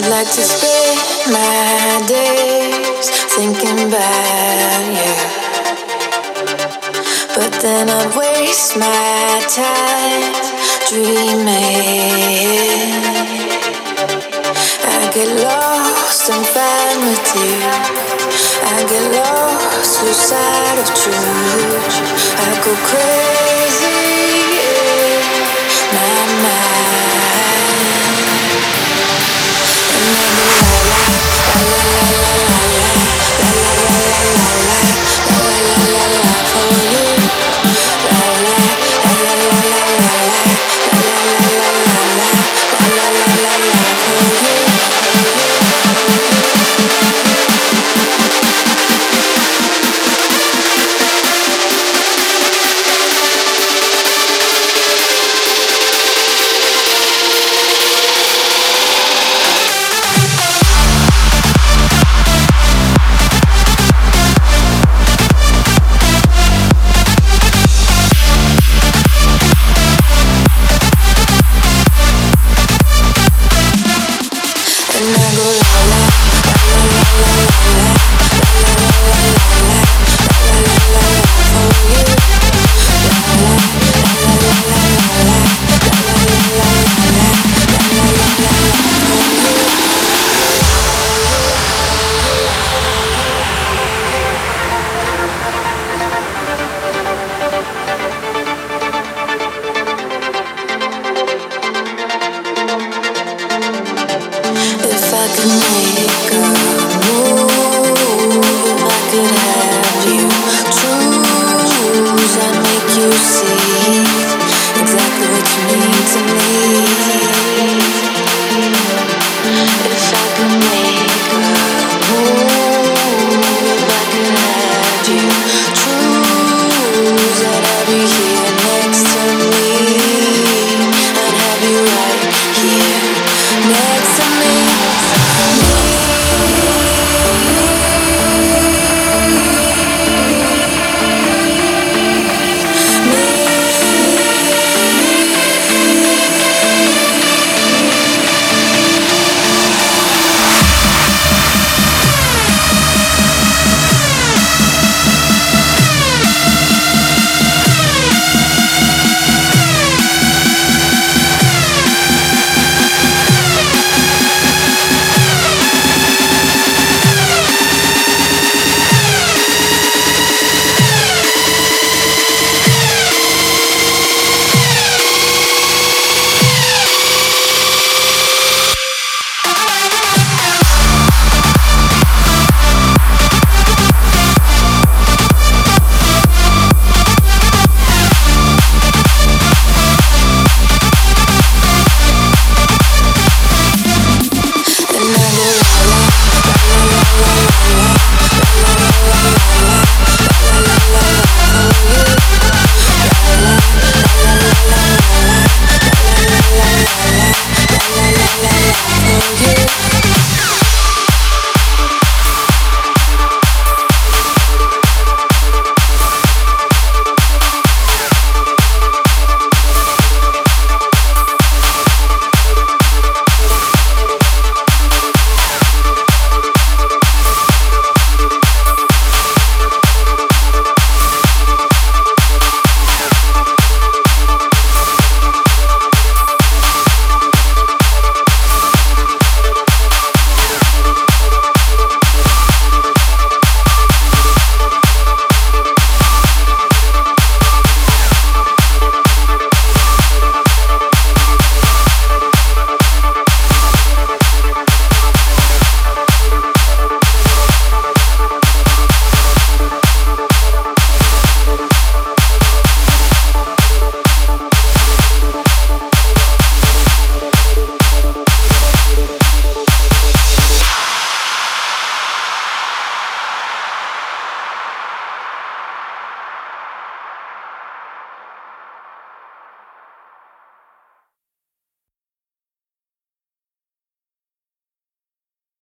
I'd like to spend my days thinking about you. But then I'd waste my time dreaming. I get lost and find with you. I get lost, lose sight of truth. I go crazy